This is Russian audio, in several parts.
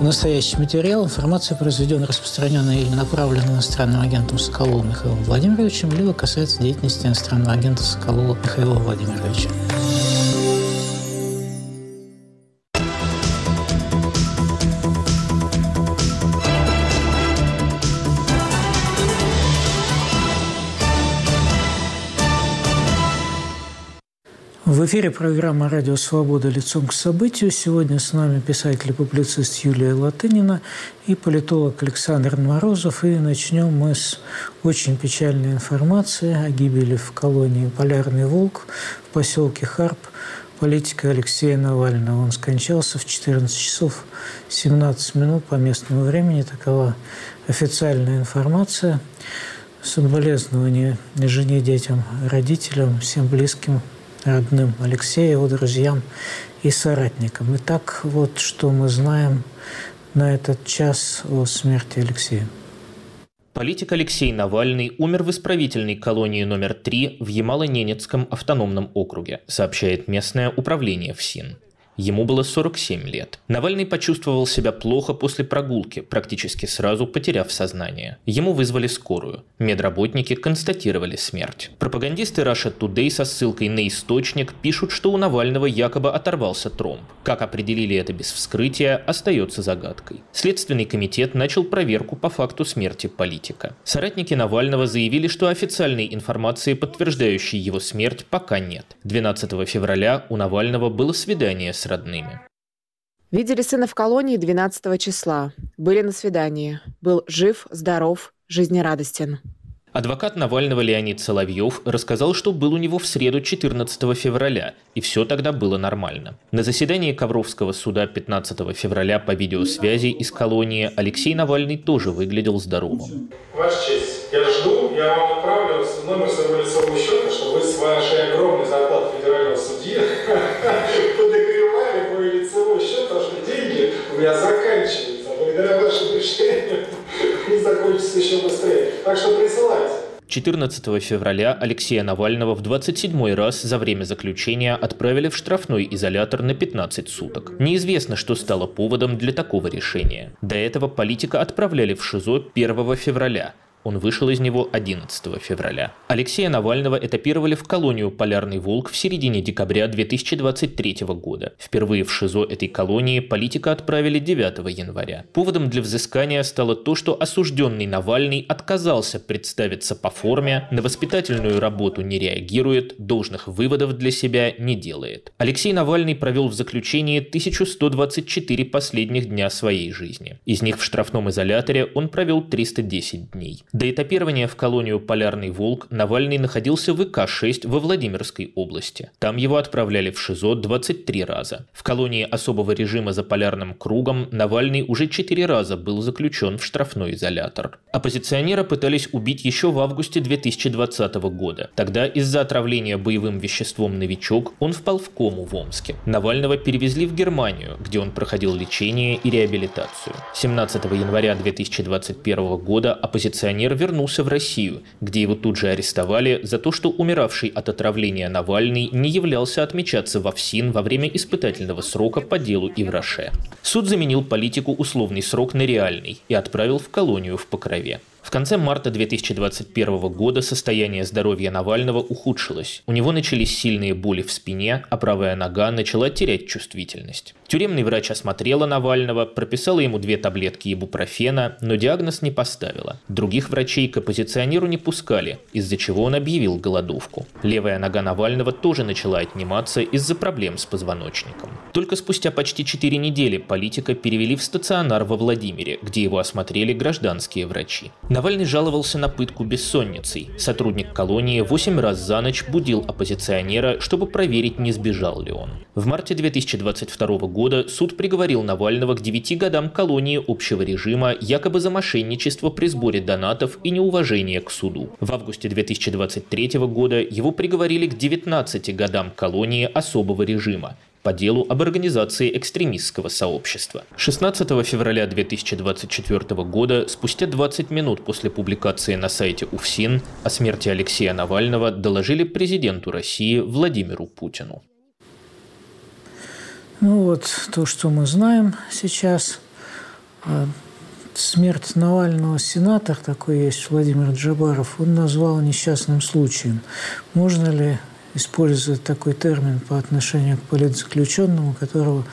Настоящий материал, информация, произведенная, распространенная или направленная иностранным агентом Соколовым Михаилом Владимировичем, либо касается деятельности иностранного агента Соколова Михаила Владимировича. В эфире программа «Радио Свобода. Лицом к событию». Сегодня с нами писатель и публицист Юлия Латынина и политолог Александр Морозов. И начнем мы с очень печальной информации о гибели в колонии «Полярный волк» в поселке Харп политика Алексея Навального. Он скончался в 14 часов 17 минут по местному времени. Такова официальная информация. Соболезнования жене, детям, родителям, всем близким родным Алексея, его друзьям и соратникам. Итак, вот что мы знаем на этот час о смерти Алексея. Политик Алексей Навальный умер в исправительной колонии номер 3 в Ямало-Ненецком автономном округе, сообщает местное управление ФСИН. Ему было 47 лет. Навальный почувствовал себя плохо после прогулки, практически сразу потеряв сознание. Ему вызвали скорую. Медработники констатировали смерть. Пропагандисты Russia Today со ссылкой на источник пишут, что у Навального якобы оторвался тромб. Как определили это без вскрытия, остается загадкой. Следственный комитет начал проверку по факту смерти политика. Соратники Навального заявили, что официальной информации, подтверждающей его смерть, пока нет. 12 февраля у Навального было свидание с родными. Видели сына в колонии 12 числа. Были на свидании. Был жив, здоров, жизнерадостен. Адвокат Навального Леонид Соловьев рассказал, что был у него в среду 14 февраля, и все тогда было нормально. На заседании Ковровского суда 15 февраля по видеосвязи из колонии Алексей Навальный тоже выглядел здоровым. Ваша честь, я жду, я вам отправлю номер своего лицевого меня заканчиваются. Благодаря вашему решению они закончатся еще быстрее. Так что присылайте. 14 февраля Алексея Навального в 27 раз за время заключения отправили в штрафной изолятор на 15 суток. Неизвестно, что стало поводом для такого решения. До этого политика отправляли в ШИЗО 1 февраля, он вышел из него 11 февраля. Алексея Навального этапировали в колонию «Полярный волк» в середине декабря 2023 года. Впервые в ШИЗО этой колонии политика отправили 9 января. Поводом для взыскания стало то, что осужденный Навальный отказался представиться по форме, на воспитательную работу не реагирует, должных выводов для себя не делает. Алексей Навальный провел в заключении 1124 последних дня своей жизни. Из них в штрафном изоляторе он провел 310 дней. До этапирования в колонию «Полярный волк» Навальный находился в ИК-6 во Владимирской области. Там его отправляли в ШИЗО 23 раза. В колонии особого режима за полярным кругом Навальный уже 4 раза был заключен в штрафной изолятор. Оппозиционера пытались убить еще в августе 2020 года. Тогда из-за отравления боевым веществом «Новичок» он впал в кому в Омске. Навального перевезли в Германию, где он проходил лечение и реабилитацию. 17 января 2021 года оппозиционер оппозиционер вернулся в Россию, где его тут же арестовали за то, что умиравший от отравления Навальный не являлся отмечаться во ФСИН во время испытательного срока по делу Ивраше. Суд заменил политику условный срок на реальный и отправил в колонию в Покрове. В конце марта 2021 года состояние здоровья Навального ухудшилось. У него начались сильные боли в спине, а правая нога начала терять чувствительность. Тюремный врач осмотрела Навального, прописала ему две таблетки ибупрофена, но диагноз не поставила. Других врачей к оппозиционеру не пускали, из-за чего он объявил голодовку. Левая нога Навального тоже начала отниматься из-за проблем с позвоночником. Только спустя почти 4 недели политика перевели в стационар во Владимире, где его осмотрели гражданские врачи. Навальный жаловался на пытку бессонницей. Сотрудник колонии 8 раз за ночь будил оппозиционера, чтобы проверить, не сбежал ли он. В марте 2022 года суд приговорил Навального к 9 годам колонии общего режима якобы за мошенничество при сборе донатов и неуважение к суду. В августе 2023 года его приговорили к 19 годам колонии особого режима по делу об организации экстремистского сообщества. 16 февраля 2024 года, спустя 20 минут после публикации на сайте УФСИН о смерти Алексея Навального доложили президенту России Владимиру Путину. Ну вот то, что мы знаем сейчас А смерть Навального сенатор, такой есть Владимир Джабаров, он назвал несчастным случаем. Можно ли использовать такой термин по отношению к политзаключенному, которого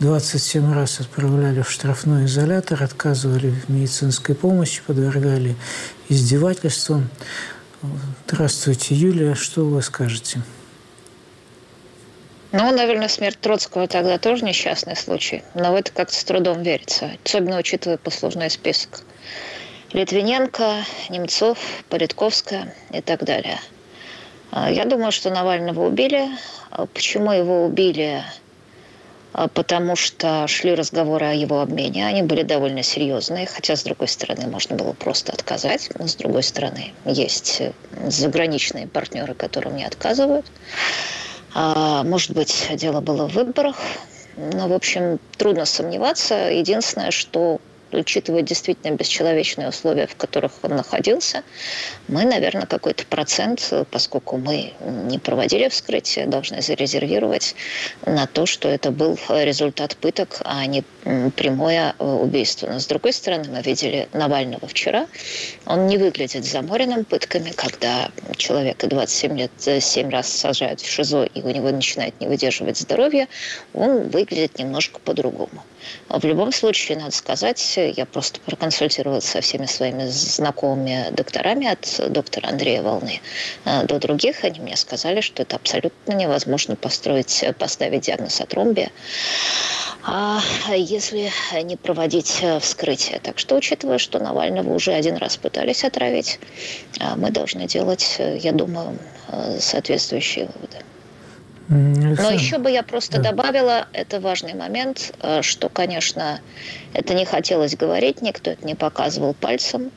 27 раз отправляли в штрафной изолятор, отказывали в медицинской помощи, подвергали издевательствам. Здравствуйте, Юлия, что вы скажете? Ну, наверное, смерть Троцкого тогда тоже несчастный случай. Но в это как-то с трудом верится, особенно учитывая послужной список. Литвиненко, Немцов, Политковская и так далее. А, я думаю, что Навального убили. А почему его убили? А, потому что шли разговоры о его обмене. Они были довольно серьезные, хотя, с другой стороны, можно было просто отказать. Но, с другой стороны, есть заграничные партнеры, которым не отказывают. Может быть, дело было в выборах. Но, в общем, трудно сомневаться. Единственное, что учитывая действительно бесчеловечные условия, в которых он находился, мы, наверное, какой-то процент, поскольку мы не проводили вскрытие, должны зарезервировать на то, что это был результат пыток, а не прямое э, убийство. Но, с другой стороны, мы видели Навального вчера. Он не выглядит заморенным пытками, когда человека 27 лет 7 раз сажают в ШИЗО, и у него начинает не выдерживать здоровье, он выглядит немножко по-другому. В любом случае, надо сказать, я просто проконсультировалась со всеми своими знакомыми докторами, от доктора Андрея Волны э, до других. Они мне сказали, что это абсолютно невозможно построить, поставить диагноз о тромбе, а если не проводить э, вскрытие. Так что, учитывая, что Навального уже один раз пытались отравить, э, мы должны делать, я думаю, соответствующие выводы. Но еще бы я просто добавила, это важный момент, э, что, конечно, это не хотелось говорить, никто это не показывал пальцем,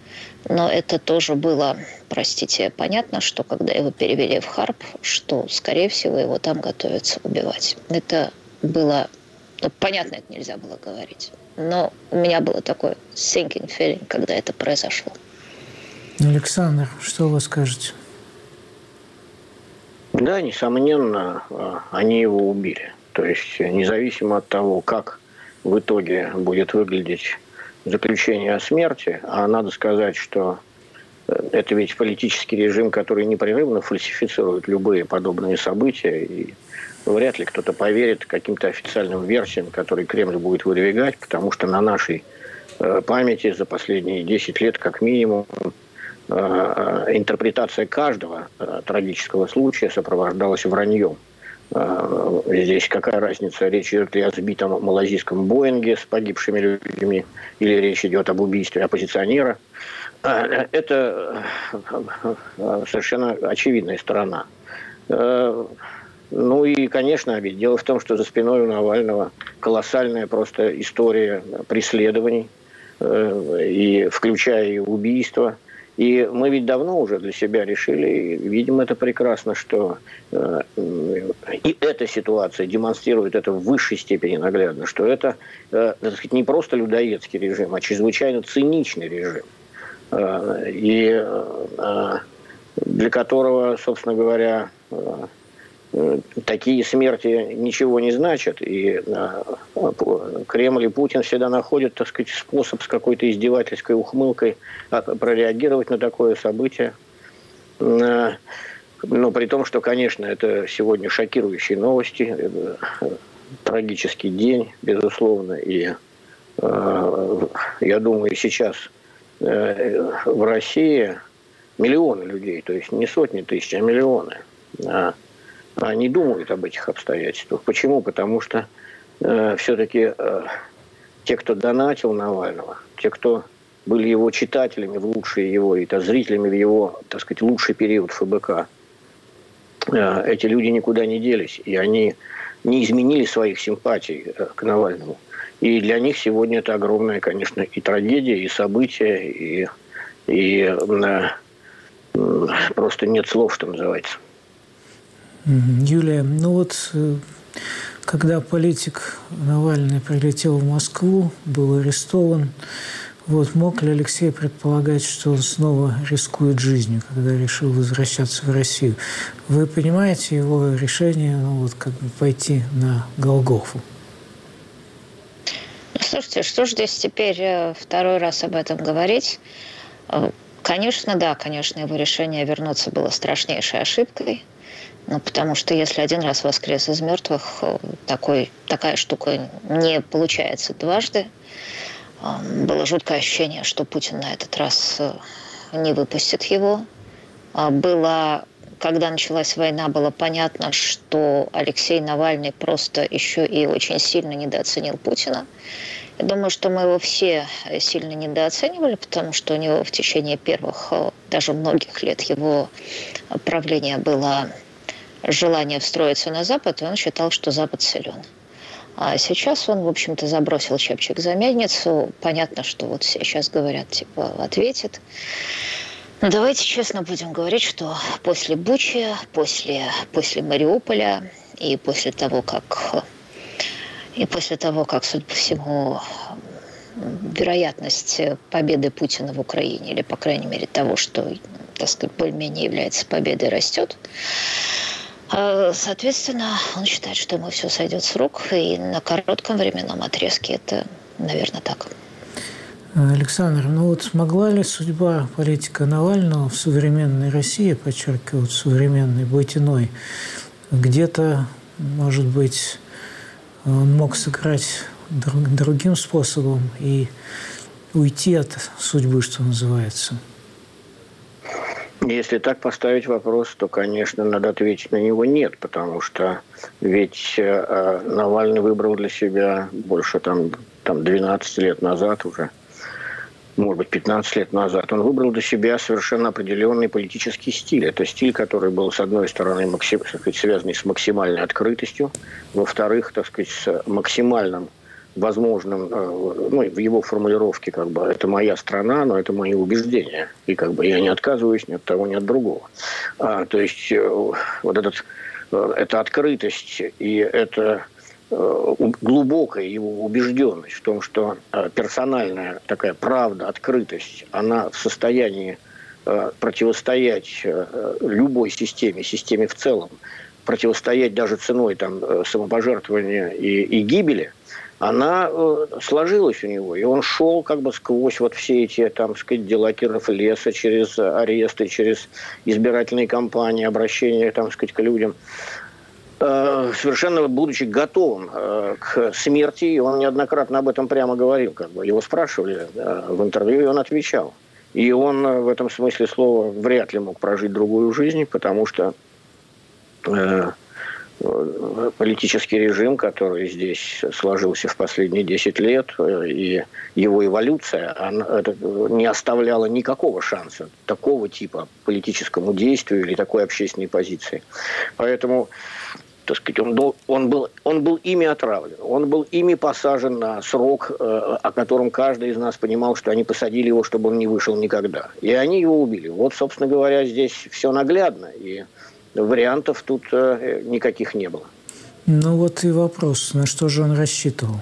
но это тоже было, простите, понятно, что когда его перевели в Харп, что, скорее всего, его там готовятся убивать. Это было, ну, понятно, это нельзя было говорить. Но у меня было такое sinking feeling, когда это произошло. Александр, что вы скажете? Да, несомненно, а, они его убили. То есть независимо от того, как в итоге будет выглядеть заключение о смерти, а надо сказать, что э, это ведь политический режим, который непрерывно фальсифицирует любые подобные события, и вряд ли кто-то поверит каким-то официальным версиям, которые Кремль будет выдвигать, потому что на нашей э, памяти за последние 10 лет как минимум Э, интерпретация каждого э, трагического случая сопровождалась враньем. Э, здесь какая разница, речь идет ли о сбитом малазийском Боинге с погибшими людьми, или речь идет об убийстве оппозиционера. Это совершенно очевидная сторона. Ну и, конечно, ведь дело в том, что за спиной у Навального колоссальная просто история преследований, и включая и убийства – и мы ведь давно уже для себя решили, и видим это прекрасно, что э, и эта ситуация демонстрирует это в высшей степени наглядно, что это э, так сказать, не просто людоедский режим, а чрезвычайно циничный режим. Э, и э, для которого, собственно говоря, э, такие смерти ничего не значат. И э, Кремль и Путин всегда находят, так сказать, способ с какой-то издевательской ухмылкой а, прореагировать на такое событие. Э, но при том, что, конечно, это сегодня шокирующие новости, трагический день, безусловно. И я думаю, сейчас в России миллионы людей, то есть не сотни тысяч, а миллионы а не думают об этих обстоятельствах. Почему? Потому что э, все-таки э, те, кто донатил Навального, те, кто были его читателями в лучшие его, и зрителями в его, так сказать, лучший период ФБК, э, эти люди никуда не делись, и они не изменили своих симпатий э, к Навальному. И для них сегодня это огромная, конечно, и трагедия, и событие, и, и э, просто нет слов, что называется. Юлия, ну вот э, когда политик Навальный прилетел в Москву, был арестован, вот мог ли Алексей предполагать, что он снова рискует жизнью, когда решил возвращаться в Россию? Вы понимаете его решение, ну вот как бы пойти на Голгофу? Слушайте, что же здесь теперь э, второй раз об этом говорить? Э, конечно, да, конечно, его решение вернуться было страшнейшей ошибкой. Ну, потому что если один раз воскрес из мертвых, э, такой, такая штука не получается дважды. Было жуткое ощущение, что Путин на этот раз не выпустит его. А было когда началась война, было понятно, что Алексей Навальный просто еще и очень сильно недооценил Путина. Я думаю, что мы его все сильно недооценивали, потому что у него в течение первых, даже многих лет его правления было желание встроиться на Запад, и он считал, что Запад силен. А сейчас он, в общем-то, забросил чепчик за мельницу. Понятно, что вот сейчас говорят, типа, ответит. Но давайте честно будем говорить, что после Бучи, после, после Мариуполя и после того, как и после того, как, судя по всему, вероятность победы Путина в Украине, или, по крайней мере, того, что, так сказать, более-менее является победой, растет, Соответственно, он считает, что ему все сойдет с рук, и на коротком временном отрезке это, наверное, так. Александр, ну вот смогла ли судьба политика Навального в современной России, подчеркиваю, в современной, быть иной? Где-то, может быть, он мог сыграть другим способом и уйти от судьбы, что называется? Если так поставить вопрос, то, конечно, надо ответить на него нет, потому что ведь э, Навальный выбрал для себя больше там, там 12 лет назад уже может быть, 15 лет назад, он выбрал для себя совершенно определенный политический стиль. Это стиль, который был, с одной стороны, максим, сказать, связанный с максимальной открытостью, во-вторых, так сказать, с максимальным возможным, э, ну, в его формулировке, как бы, это моя страна, но это мои убеждения. И как бы я не отказываюсь ни от того, ни от другого. А, то есть э, вот этот, э, эта открытость и это глубокая его убежденность в том, что персональная такая правда, открытость, она в состоянии противостоять любой системе, системе в целом, противостоять даже ценой там, самопожертвования и, и гибели, она сложилась у него. И он шел как бы сквозь вот все эти, там, сказать, дела Киров леса, через аресты, через избирательные кампании, обращения, там, сказать, к людям. Э, совершенно будучи готовым э, к смерти, и он неоднократно об этом прямо говорил, как бы его спрашивали в интервью, и он отвечал. И он э, в этом смысле слова вряд ли мог прожить другую жизнь, потому что политический режим, который здесь сложился в последние 10 лет, и его эволюция, она, не оставляла никакого шанса такого типа политическому действию или такой общественной позиции. Поэтому так сказать, он он был, он был ими отравлен, он был ими посажен на срок, э, о котором каждый из нас понимал, что они посадили его, чтобы он не вышел никогда. И они его убили. Вот, собственно говоря, здесь все наглядно, и вариантов тут э, никаких не было. Ну вот и вопрос, на что же он рассчитывал?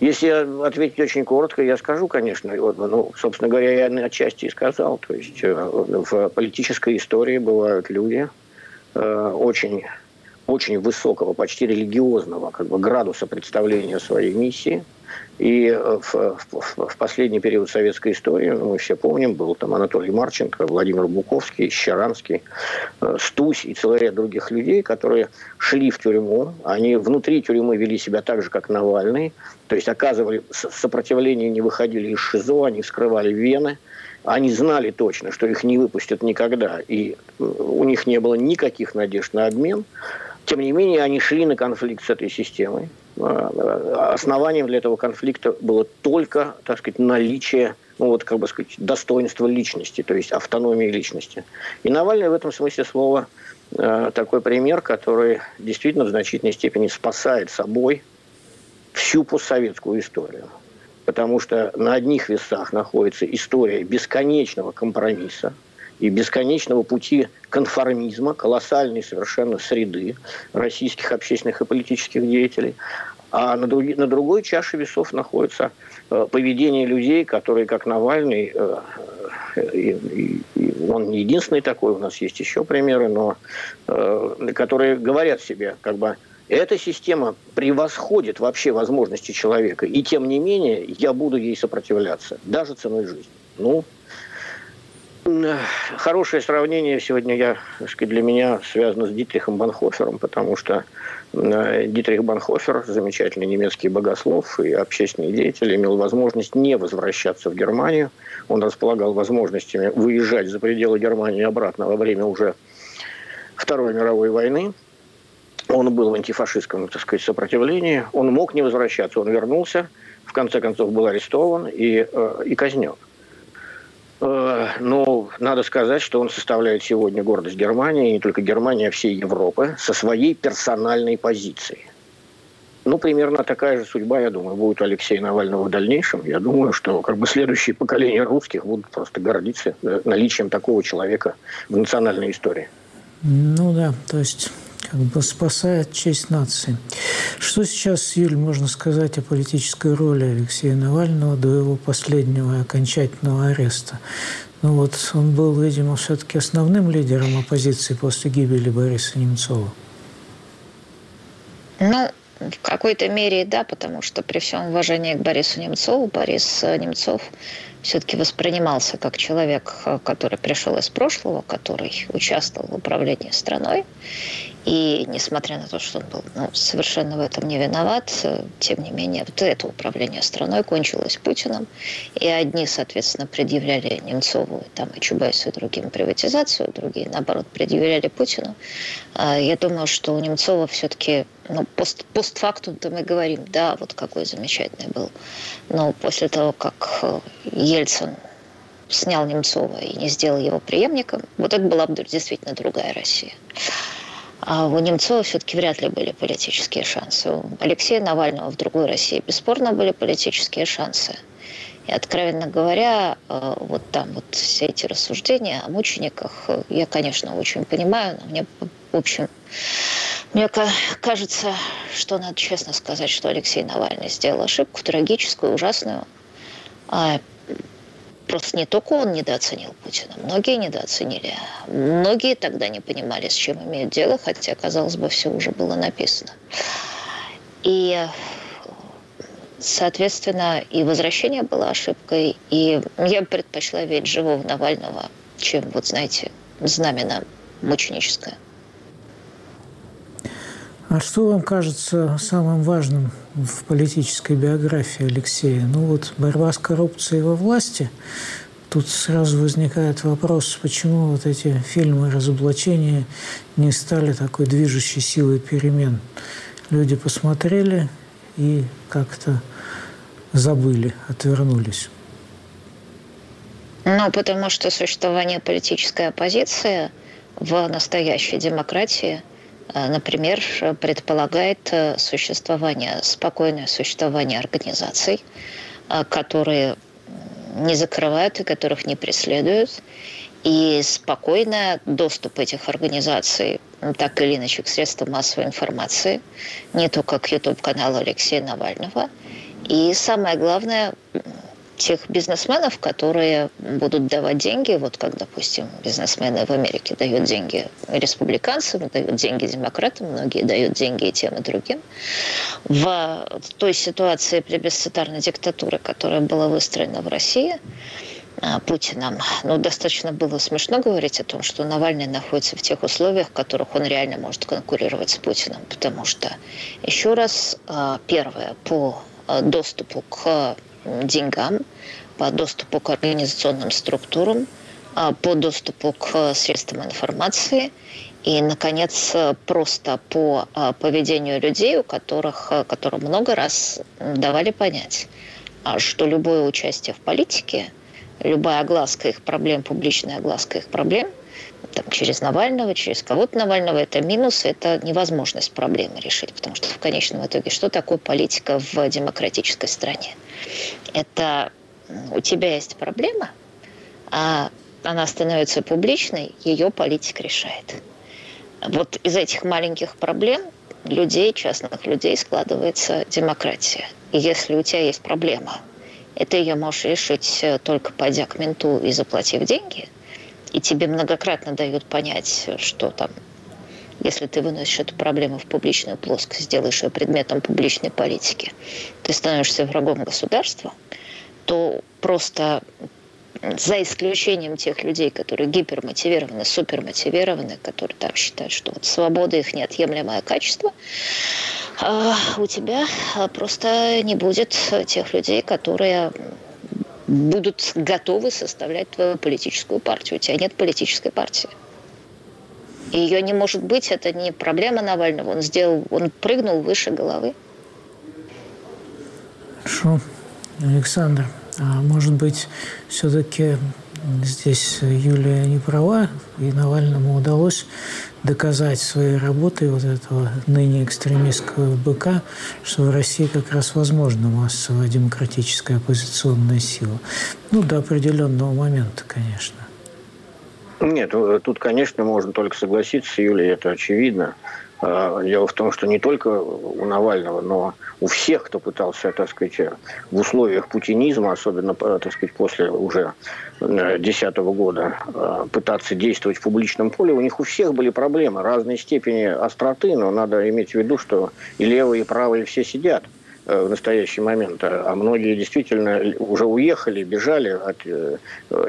Если ответить очень коротко, я скажу, конечно, вот, ну, собственно говоря, я отчасти и сказал. То есть э, в политической истории бывают люди, Э, очень, очень высокого, почти религиозного как бы, градуса представления своей миссии. И э, в, в, в последний период советской истории, ну, мы все помним, был там Анатолий Марченко, Владимир Буковский, Щеранский, э, Стусь и целый ряд других людей, которые шли в тюрьму. Они внутри тюрьмы вели себя так же, как Навальный. То есть оказывали сопротивление, не выходили из ШИЗО, они вскрывали вены – они знали точно, что их не выпустят никогда, и э, у них не было никаких надежд на обмен. Тем не менее, они шли на конфликт с этой системой. А, а, основанием для этого конфликта было только, так сказать, наличие, ну вот, как бы сказать, достоинства личности, то есть автономии личности. И Навальный в этом смысле слова э, такой пример, который действительно в значительной степени спасает собой всю постсоветскую историю потому что на одних весах находится история бесконечного компромисса и бесконечного пути конформизма, колоссальной совершенно среды российских общественных и политических деятелей. А на, друг, на другой чаше весов находится э, поведение людей, которые, как Навальный, э, и, и, и он не единственный такой, у нас есть еще примеры, но э, которые говорят себе, как бы Эта система превосходит вообще возможности человека, и тем не менее я буду ей сопротивляться, даже ценой жизни. Ну, хорошее сравнение сегодня я, для меня связано с Дитрихом Банхофером, потому что э, Дитрих Банхофер, замечательный немецкий богослов и общественный деятель, имел возможность не возвращаться в Германию. Он располагал возможностями выезжать за пределы Германии обратно во время уже Второй мировой войны. Он был в антифашистском, так сказать, сопротивлении. Он мог не возвращаться. Он вернулся, в конце концов был арестован и, э, и казнен. Э, но надо сказать, что он составляет сегодня гордость Германии, не только Германии, а всей Европы, со своей персональной позицией. Ну, примерно такая же судьба, я думаю, будет у Алексея Навального в дальнейшем. Я думаю, что как бы следующие поколения русских будут просто гордиться э, наличием такого человека в национальной истории. Ну да, то есть как бы спасает честь нации. Что сейчас, Юль, можно сказать о политической роли Алексея Навального до его последнего окончательного ареста? Ну вот он был, видимо, все-таки основным лидером оппозиции после гибели Бориса Немцова. Ну, в какой-то мере да, потому что при всем уважении к Борису Немцову, Борис Немцов все-таки воспринимался как человек, который пришел из прошлого, который участвовал в управлении страной. И несмотря на то, что он был ну, совершенно в этом не виноват, тем не менее, вот это управление страной кончилось Путиным. И одни, соответственно, предъявляли Немцову там, и Чубайсу и другим приватизацию, другие, наоборот, предъявляли Путину. А я думаю, что у Немцова все-таки ну, пост, постфактум-то мы говорим, да, вот какой замечательный был. Но после того, как э, Ельцин снял Немцова и не сделал его преемником, вот это была бы действительно другая Россия. А у Немцова все-таки вряд ли были политические шансы. У Алексея Навального в другой России бесспорно были политические шансы. И, откровенно говоря, э, вот там вот все эти рассуждения о мучениках, э, я, конечно, очень понимаю, но мне, в общем, мне кажется, что надо честно сказать, что Алексей Навальный сделал ошибку трагическую, ужасную. Просто не только он недооценил Путина, многие недооценили. Многие тогда не понимали, с чем имеют дело, хотя, казалось бы, все уже было написано. И, соответственно, и возвращение было ошибкой, и я предпочла ведь живого Навального, чем, вот знаете, знамена мученическое. А что вам кажется самым важным в политической биографии Алексея? Ну вот борьба с коррупцией во власти. Тут сразу возникает вопрос, почему вот эти фильмы разоблачения не стали такой движущей силой перемен. Люди посмотрели и как-то забыли, отвернулись. Ну, потому что существование политической оппозиции в настоящей демократии – например, предполагает э, существование, спокойное существование организаций, э, которые не закрывают и которых не преследуют, и спокойно доступ этих организаций так или иначе к средствам массовой информации, не только к YouTube-каналу Алексея Навального. И самое главное, тех бизнесменов, которые будут давать деньги, вот как, допустим, бизнесмены в Америке дают деньги республиканцам, дают деньги демократам, многие дают деньги и тем, и другим. В той ситуации плебисцитарной диктатуры, которая была выстроена в России, а, Путиным. Ну, достаточно было смешно говорить о том, что Навальный находится в тех условиях, в которых он реально может конкурировать с Путиным. Потому что, еще раз, а, первое, по а, доступу к деньгам, по доступу к организационным структурам, а, по доступу к средствам информации и, наконец, просто по а, поведению людей, у которых, а, которым много раз давали понять, что любое участие в политике, любая огласка их проблем, публичная огласка их проблем, там, через Навального, через кого-то Навального, это минус, это невозможность проблемы решить. Потому что в конечном итоге, что такое политика в демократической стране? Это у тебя есть проблема, а она становится публичной, ее политик решает. Вот из этих маленьких проблем людей, частных людей, складывается демократия. И если у тебя есть проблема, и ты ее можешь решить э, только пойдя к менту и заплатив деньги, и тебе многократно дают понять, что там если ты выносишь эту проблему в публичную плоскость, делаешь ее предметом публичной политики, ты становишься врагом государства, то просто за исключением тех людей, которые гипермотивированы, супермотивированы, которые там считают, что вот свобода их неотъемлемое качество, а у тебя просто не будет тех людей, которые будут готовы составлять твою политическую партию. У тебя нет политической партии. Ее не может быть, это не проблема Навального. Он сделал, он прыгнул выше головы. Хорошо. Александр, а может быть, все-таки здесь Юлия не права, и Навальному удалось доказать своей работой вот этого ныне экстремистского быка, что в России как раз возможна массовая демократическая оппозиционная сила. Ну, до определенного момента, конечно. Нет, э, тут, конечно, можно только согласиться Юлей, это очевидно. А, дело в том, что не только у Навального, но у всех, кто пытался, так сказать, в условиях путинизма, особенно, э, так сказать, после уже 2010 года, э, пытаться действовать в публичном поле, у них у всех были проблемы разной степени остроты, но надо иметь в виду, что и левые, и правые все сидят – Э, в настоящий момент, а многие действительно уже уехали, бежали от, э,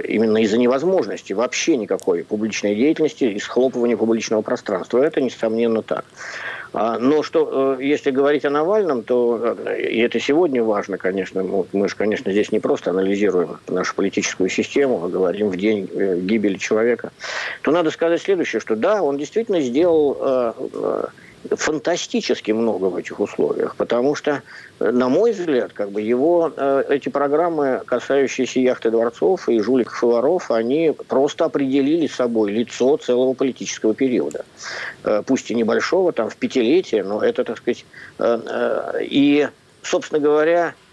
именно из-за невозможности вообще никакой публичной деятельности и схлопывания публичного пространства. Это, несомненно, так. А, но что, э, если говорить о Навальном, то, и это сегодня важно, конечно, мы же, конечно, здесь не просто анализируем нашу политическую систему, а говорим в день гибели человека, то надо сказать следующее, что да, он действительно сделал фантастически много в этих условиях, потому что, на мой взгляд, как бы его э, эти программы, касающиеся яхты дворцов и жуликов и воров, они просто определили собой лицо целого политического периода. Э, пусть и небольшого, там, в пятилетие, но это, так сказать, э, и, собственно говоря, Э,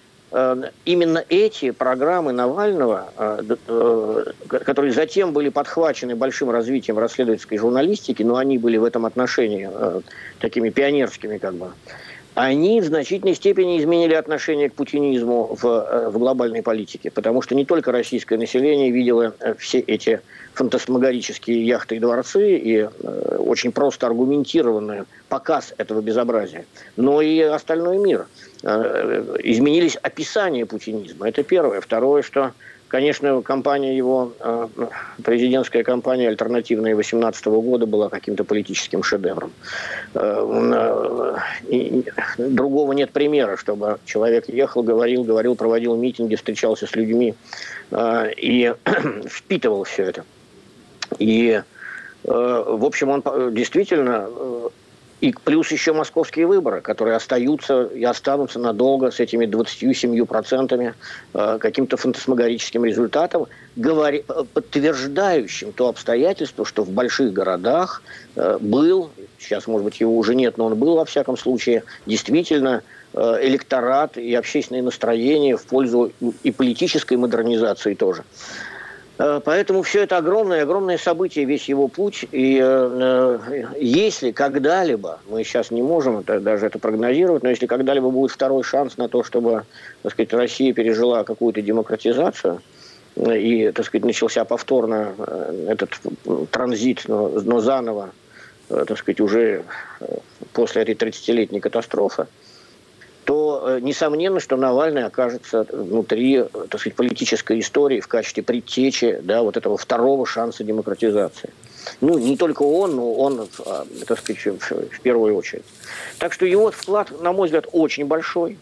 именно эти программы Навального, э, э, которые затем были подхвачены большим развитием расследовательской журналистики, но они были в этом отношении такими пионерскими как бы, они в значительной степени изменили отношение к путинизму в, в глобальной политике, потому что не только российское население видело все эти фантасмагорические яхты и дворцы и э, очень просто аргументированный показ этого безобразия, но и остальной мир – Э, изменились описания путинизма. Это первое. Второе, что, конечно, компания его, э, президентская кампания альтернативная 2018 года была каким-то политическим шедевром. Э, другого нет примера, чтобы человек ехал, говорил, говорил, проводил митинги, встречался с людьми и впитывал все это. И, в общем, он действительно и плюс еще московские выборы, которые остаются и останутся надолго с этими 27% э, каким-то фантасмагорическим результатом, э, подтверждающим то обстоятельство, что в больших городах э, был, сейчас, может быть, его уже нет, но он был, во всяком случае, действительно электорат и общественное настроение в пользу и политической модернизации тоже. Э, поэтому все это огромное, огромное событие, весь его путь. И э, э, если когда-либо, мы сейчас не можем это, даже это прогнозировать, но если когда-либо будет второй шанс на то, чтобы так сказать, Россия пережила какую-то демократизацию, э, и, так сказать, начался повторно этот транзит, но, но заново, так сказать, уже после этой 30-летней катастрофы, то э, несомненно, что Навальный окажется внутри, так сказать, политической истории в качестве предтечи да, вот этого второго шанса демократизации. Ну, не только он, но он, а, так сказать, в первую очередь. Так что его вклад, на мой взгляд, очень большой.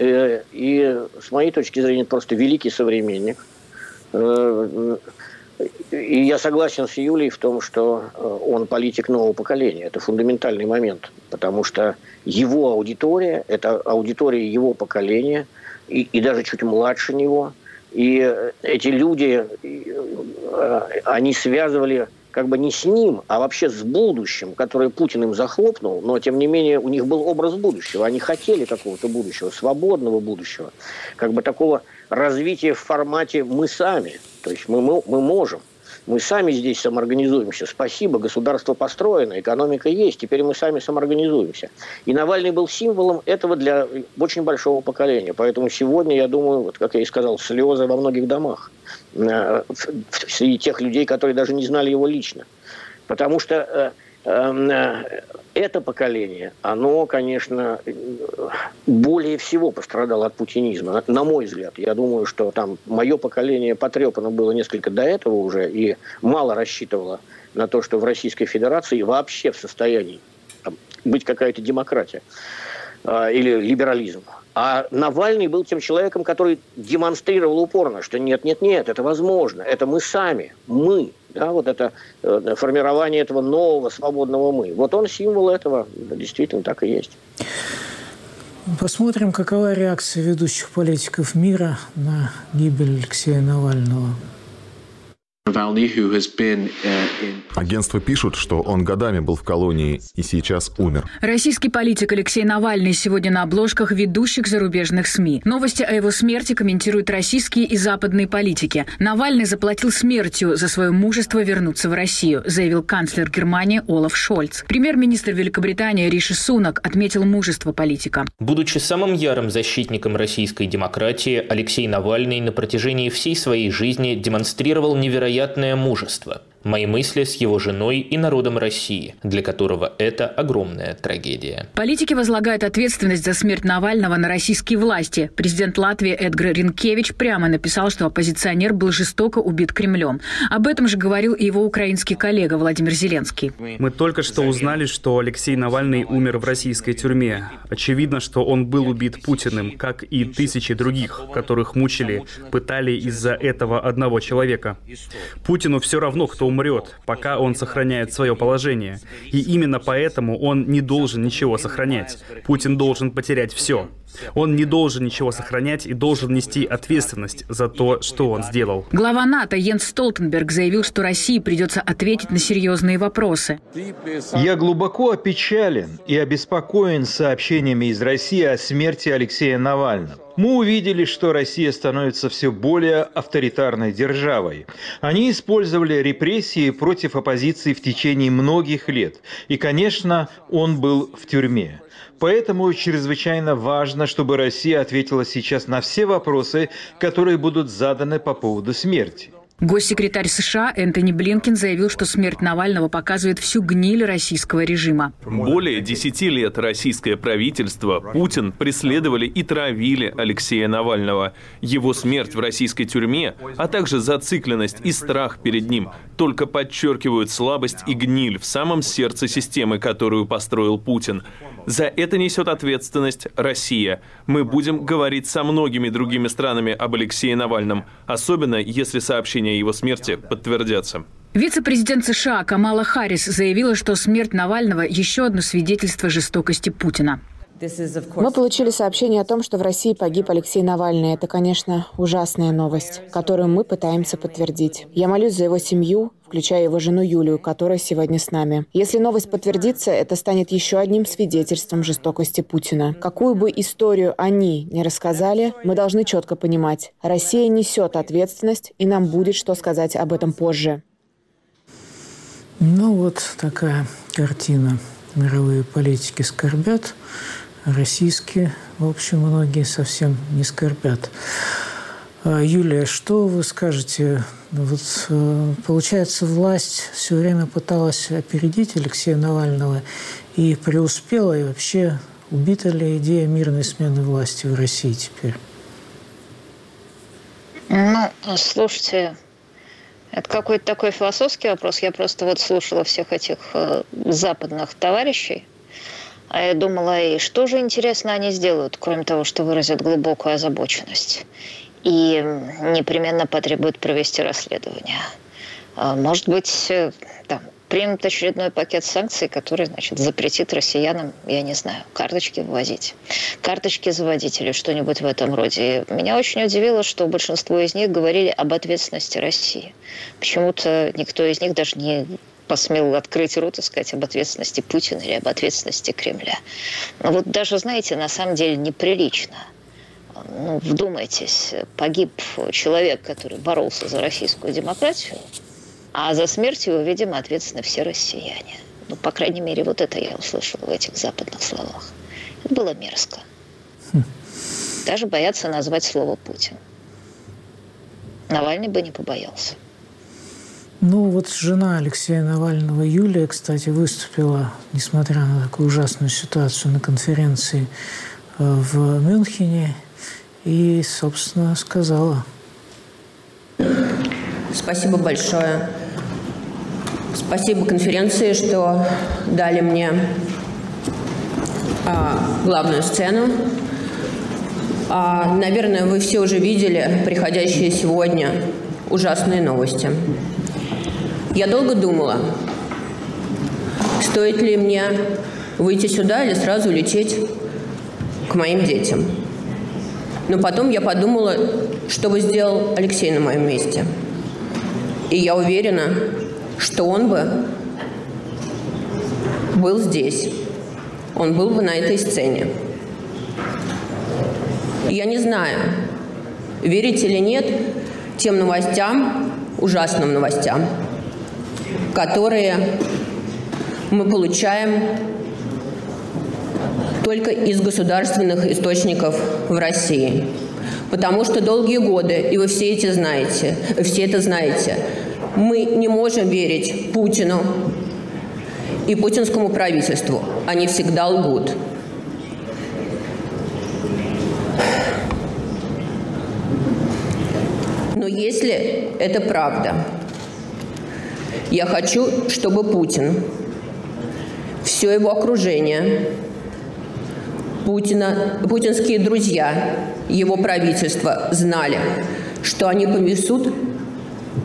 Э, и с моей точки зрения, просто великий современник. И я согласен с Юлей в том, что э, он политик нового поколения. Это фундаментальный момент, потому что его аудитория – это аудитория его поколения, и, и даже чуть младше него. И э, эти люди, э, они связывали как бы не с ним, а вообще с будущим, которое Путин им захлопнул, но тем не менее у них был образ будущего. Они хотели какого-то будущего, свободного будущего, как бы такого развития в формате «мы сами». То есть мы, мы, мы можем. Мы сами здесь самоорганизуемся. Спасибо, государство построено, экономика есть, теперь мы сами самоорганизуемся. И Навальный был символом этого для очень большого поколения. Поэтому сегодня, я думаю, вот как я и сказал, слезы во многих домах. Э, среди тех людей, которые даже не знали его лично. Потому что э, это поколение, оно, конечно, более всего пострадало от путинизма, на мой взгляд. Я думаю, что там мое поколение потрепано было несколько до этого уже и мало рассчитывало на то, что в Российской Федерации вообще в состоянии быть какая-то демократия э, или либерализм. А Навальный был тем человеком, который демонстрировал упорно, что нет, нет, нет, это возможно, это мы сами, мы, да, вот это э, формирование этого нового свободного мы. Вот он символ этого, действительно так и есть. Посмотрим, какова реакция ведущих политиков мира на гибель Алексея Навального. Uh, Агентство пишут, что он годами был в колонии и сейчас умер. Российский политик Алексей Навальный сегодня на обложках ведущих зарубежных СМИ. Новости о его смерти комментируют российские и западные политики. Навальный заплатил смертью за свое мужество вернуться в Россию, заявил канцлер Германии Олаф Шольц. Премьер-министр Великобритании Риши Сунак отметил мужество политика. Будучи самым ярым защитником российской демократии, Алексей Навальный на протяжении всей своей жизни демонстрировал невероятное невероятное мужество. Мои мысли с его женой и народом России, для которого это огромная трагедия. Политики возлагают ответственность за смерть Навального на российские власти. Президент Латвии Эдгар Ринкевич прямо написал, что оппозиционер был жестоко убит Кремлем. Об этом же говорил и его украинский коллега Владимир Зеленский. Мы только что узнали, что Алексей Навальный умер в российской тюрьме. Очевидно, что он был убит Путиным, как и тысячи других, которых мучили, пытали из-за этого одного человека. Путину все равно, кто умрет, пока он сохраняет свое положение. И именно поэтому он не должен ничего сохранять. Путин должен потерять все. Он не должен ничего сохранять и должен нести ответственность за то, что он сделал. Глава НАТО Йенс Столтенберг заявил, что России придется ответить на серьезные вопросы. Я глубоко опечален и обеспокоен сообщениями из России о смерти Алексея Навального. Мы увидели, что Россия становится все более авторитарной державой. Они использовали репрессии против оппозиции в течение многих лет. И, конечно, он был в тюрьме. Поэтому чрезвычайно важно, чтобы Россия ответила сейчас на все вопросы, которые будут заданы по поводу смерти. Госсекретарь США Энтони Блинкин заявил, что смерть Навального показывает всю гниль российского режима. Более десяти лет российское правительство, Путин преследовали и травили Алексея Навального. Его смерть в российской тюрьме, а также зацикленность и страх перед ним только подчеркивают слабость и гниль в самом сердце системы, которую построил Путин. За это несет ответственность Россия. Мы будем говорить со многими другими странами об Алексее Навальном, особенно если сообщения о его смерти подтвердятся. Вице-президент США Камала Харрис заявила, что смерть Навального – еще одно свидетельство жестокости Путина. Мы получили сообщение о том, что в России погиб Алексей Навальный. Это, конечно, ужасная новость, которую мы пытаемся подтвердить. Я молюсь за его семью, включая его жену Юлию, которая сегодня с нами. Если новость подтвердится, это станет еще одним свидетельством жестокости Путина. Какую бы историю они не рассказали, мы должны четко понимать, Россия несет ответственность, и нам будет что сказать об этом позже. Ну вот такая картина. Мировые политики скорбят, российские, в общем, многие совсем не скорбят. А, Юлия, что вы скажете? Вот, э, получается, власть все время пыталась опередить Алексея Навального и преуспела, и вообще убита ли идея мирной смены власти в России теперь? Ну, слушайте, это какой-то такой философский вопрос. Я просто вот слушала всех этих э, западных товарищей, а я думала, и что же интересно они сделают, кроме того, что выразят глубокую озабоченность и непременно потребуют провести расследование. А, может быть, э, там, примут очередной пакет санкций, который, значит, запретит россиянам, я не знаю, карточки ввозить, карточки заводить или что-нибудь в этом роде. И меня очень удивило, что большинство из них говорили об ответственности России. Почему-то никто из них даже не посмел открыть рот и сказать об ответственности Путина или об ответственности Кремля. Но вот даже, знаете, на самом деле неприлично. Ну, вдумайтесь, погиб человек, который боролся за российскую демократию, а за смерть его, видимо, ответственны все россияне. Ну, по крайней мере, вот это я услышала в этих западных словах. Это было мерзко. Даже боятся назвать слово Путин. Навальный бы не побоялся. Ну вот жена Алексея Навального, Юлия, кстати, выступила, несмотря на такую ужасную ситуацию, на конференции э, в Мюнхене и, собственно, сказала. Спасибо большое. Спасибо конференции, что дали мне а, главную сцену. А, наверное, вы все уже видели приходящие сегодня ужасные новости. Я долго думала, стоит ли мне выйти сюда или сразу лететь к моим детям. Но потом я подумала, что бы сделал Алексей на моем месте. И я уверена, что он бы был здесь. Он был бы на этой сцене. Я не знаю, верите или нет тем новостям, ужасным новостям, которые мы получаем только из государственных источников в России. Потому что долгие годы, и вы все эти знаете, все это знаете, мы не можем верить Путину и путинскому правительству. Они всегда лгут. Но если это правда, я хочу, чтобы Путин, все его окружение, Путина, путинские друзья, его правительство знали, что они понесут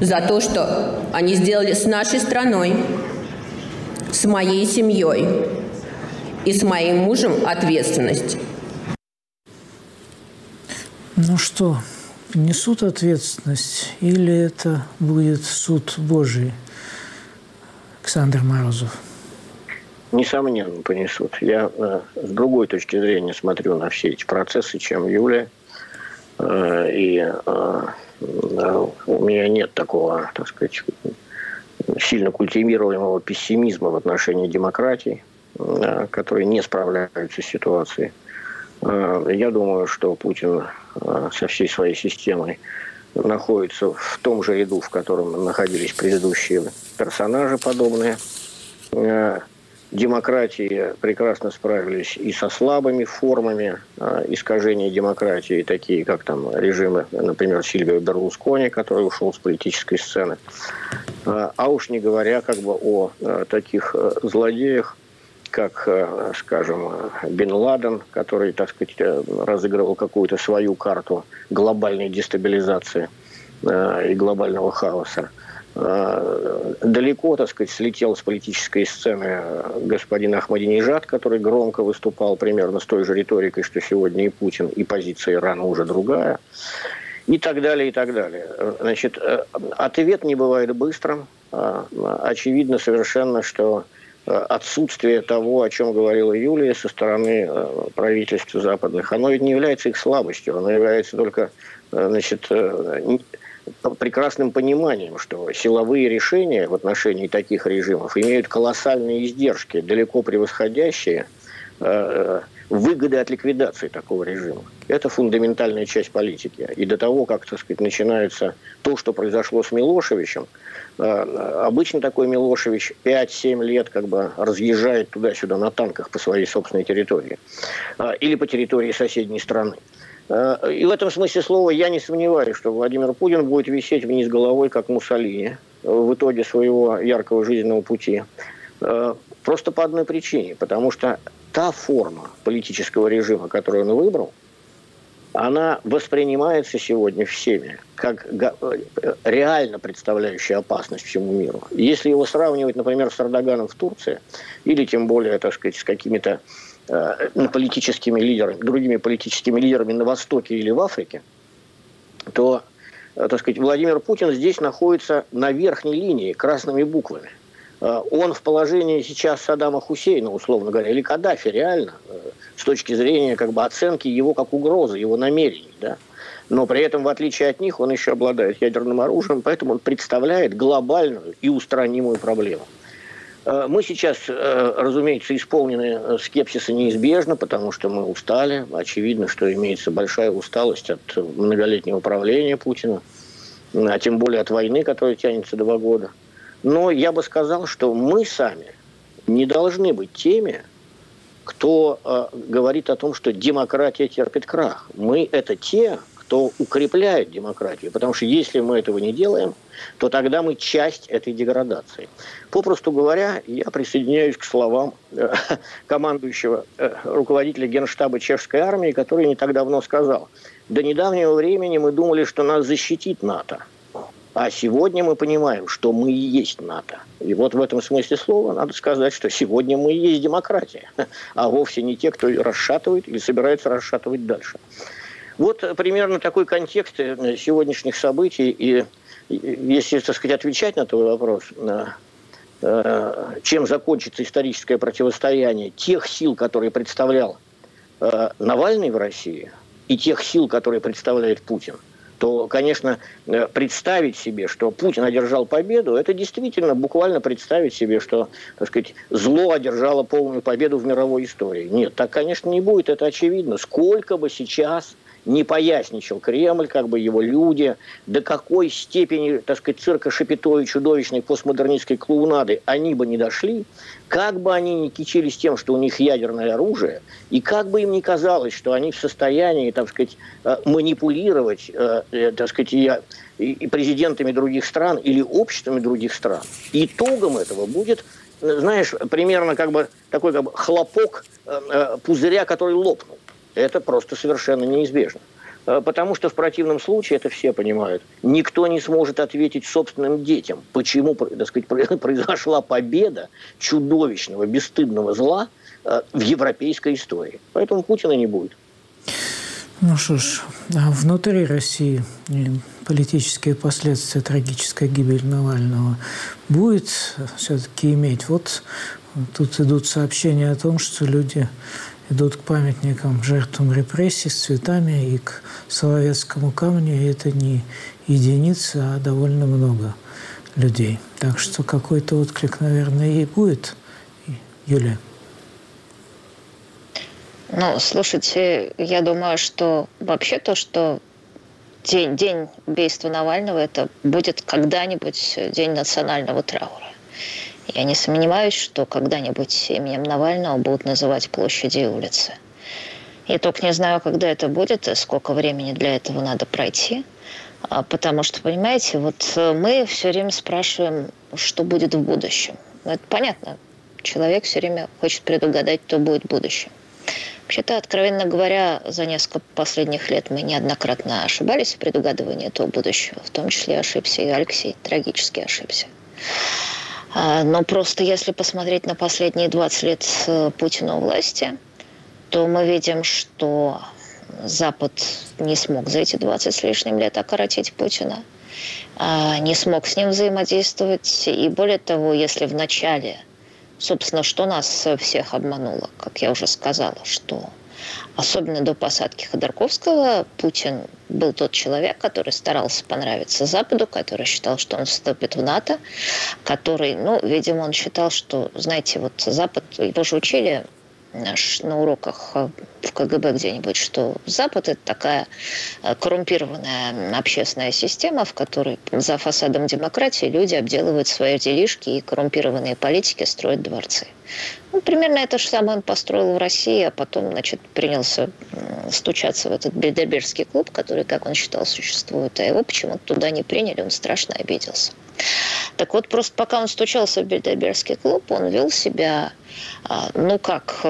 за то, что они сделали с нашей страной, с моей семьей и с моим мужем ответственность. Ну что, несут ответственность или это будет суд Божий? Александр Морозов? Несомненно, понесут. Я э, с другой точки зрения смотрю на все эти процессы, чем Юлия. Э, и э, у меня нет такого, так сказать, сильно культивируемого пессимизма в отношении демократии, э, которые не справляются с ситуацией. Э, я думаю, что Путин э, со всей своей системой находится в том же ряду, в котором находились предыдущие персонажи подобные. Э, демократии прекрасно справились и со слабыми формами искажения демократии, такие как там режимы, например, Сильвио Берлускони, который ушел с политической сцены. А уж не говоря как бы о таких злодеях, как, э, скажем, Бен Ладен, который, так сказать, э, разыгрывал какую-то свою карту глобальной дестабилизации э, и глобального хаоса. Далеко, так сказать, слетел с политической сцены господин Ахмадинежад, который громко выступал примерно с той же риторикой, что сегодня и Путин, и позиция Ирана уже другая. И так далее, и так далее. Значит, ответ не бывает быстрым. Очевидно совершенно, что отсутствие того, о чем говорила Юлия со стороны э, правительств западных, оно ведь не является их слабостью, оно является только э, значит, прекрасным пониманием, что силовые решения в отношении таких режимов имеют колоссальные издержки, далеко превосходящие выгоды от ликвидации такого режима. Это фундаментальная часть политики. И до того, как так сказать, начинается то, что произошло с Милошевичем, э, обычно такой Милошевич 5-7 лет как бы разъезжает туда-сюда на танках по своей собственной территории э, или по территории соседней страны. Э, и в этом смысле слова я не сомневаюсь, что Владимир Путин будет висеть вниз головой, как Муссолини, в итоге своего яркого жизненного пути. Просто по одной причине, потому что та форма политического режима, которую он выбрал, она воспринимается сегодня всеми как реально представляющая опасность всему миру. Если его сравнивать, например, с Эрдоганом в Турции, или тем более, так сказать, с какими-то э, политическими лидерами, другими политическими лидерами на Востоке или в Африке, то, э, так сказать, Владимир Путин здесь находится на верхней линии красными буквами – Э, он в положении сейчас Саддама Хусейна, условно говоря, или Каддафи реально, э, с точки зрения как бы, оценки его как угрозы, его намерений. Да? Но при этом, в отличие от них, он еще обладает ядерным оружием, поэтому он представляет глобальную и устранимую проблему. Э, мы сейчас, разумеется, исполнены скепсиса неизбежно, потому что мы устали. Очевидно, что имеется большая усталость от многолетнего правления Путина, а тем более от войны, которая тянется два года – Но я бы сказал, что мы сами не должны быть теми, кто э, говорит о том, что демократия терпит крах. Мы это те, кто укрепляет демократию. Потому что если мы этого не делаем, то тогда мы часть этой деградации. Попросту говоря, я присоединяюсь к словам э, командующего э, руководителя генштаба чешской армии, который не так давно сказал, до недавнего времени мы думали, что нас защитит НАТО. А сегодня мы понимаем, что мы и есть НАТО. И вот в этом смысле слова надо сказать, что сегодня мы и есть демократия, а вовсе не те, кто расшатывает или собирается расшатывать дальше. Вот примерно такой контекст э, сегодняшних событий. И если, так сказать, отвечать на твой вопрос, э, чем закончится историческое противостояние тех сил, которые представлял э, Навальный в России, и тех сил, которые представляет Путин, то, конечно, представить себе, что Путин одержал победу, это действительно буквально представить себе, что, так сказать, зло одержало полную победу в мировой истории. Нет, так, конечно, не будет, это очевидно. Сколько бы сейчас не поясничал Кремль, как бы его люди, до какой степени, так сказать, цирка Шапито и чудовищной постмодернистской клоунады они бы не дошли, как бы они не кичились тем, что у них ядерное оружие, и как бы им ни казалось, что они в состоянии, так сказать, э, манипулировать, э, э, так сказать, и президентами других стран или обществами других стран, итогом этого будет знаешь, примерно как бы такой как бы хлопок пузыря, который лопнул это просто совершенно неизбежно. Э, потому что в противном случае, это все понимают, никто не сможет ответить собственным детям, почему так сказать, произошла победа чудовищного, бесстыдного зла э, в европейской истории. Поэтому Путина не будет. Ну что ж, а внутри России политические последствия трагической гибели Навального будет все-таки иметь. Вот тут идут сообщения о том, что люди идут к памятникам жертвам репрессий с цветами и к Соловецкому камню, и это не единицы, а довольно много людей. Так что какой-то отклик, наверное, и будет. Юлия. Ну, слушайте, я думаю, что вообще то, что день, день убийства Навального, это будет когда-нибудь день национального траура. Я не сомневаюсь, что когда-нибудь именем Навального будут называть площади и улицы. Я только не знаю, когда это будет и сколько времени для этого надо пройти. А, потому что, понимаете, вот э, мы все время спрашиваем, что будет в будущем. Ну, это понятно. Человек все время хочет предугадать, что будет в будущем. Вообще-то, откровенно говоря, за несколько последних лет мы неоднократно ошибались в предугадывании этого будущего. В том числе ошибся и Алексей, трагически ошибся. А, но просто если посмотреть на последние 20 лет э, Путина у власти, то мы видим, что Запад не смог за эти 20 с лишним лет окоротить Путина, а, не смог с ним взаимодействовать. И более того, если в начале, собственно, что нас всех обмануло, как я уже сказала, что особенно до посадки Ходорковского, Путин был тот человек, который старался понравиться Западу, который считал, что он вступит в НАТО, который, ну, видимо, он считал, что, знаете, вот Запад, его же учили на уроках э, в КГБ где-нибудь, что Запад – это такая э, коррумпированная общественная система, в которой за фасадом демократии люди обделывают свои делишки и коррумпированные политики строят дворцы. Ну, примерно это же самое он построил в России, а потом, значит, принялся стучаться в этот Бельдербергский клуб, который, как он считал, существует, а его почему-то туда не приняли, он страшно обиделся. Так вот, просто пока он стучался в Бельдербергский клуб, он вел себя, а, ну, как,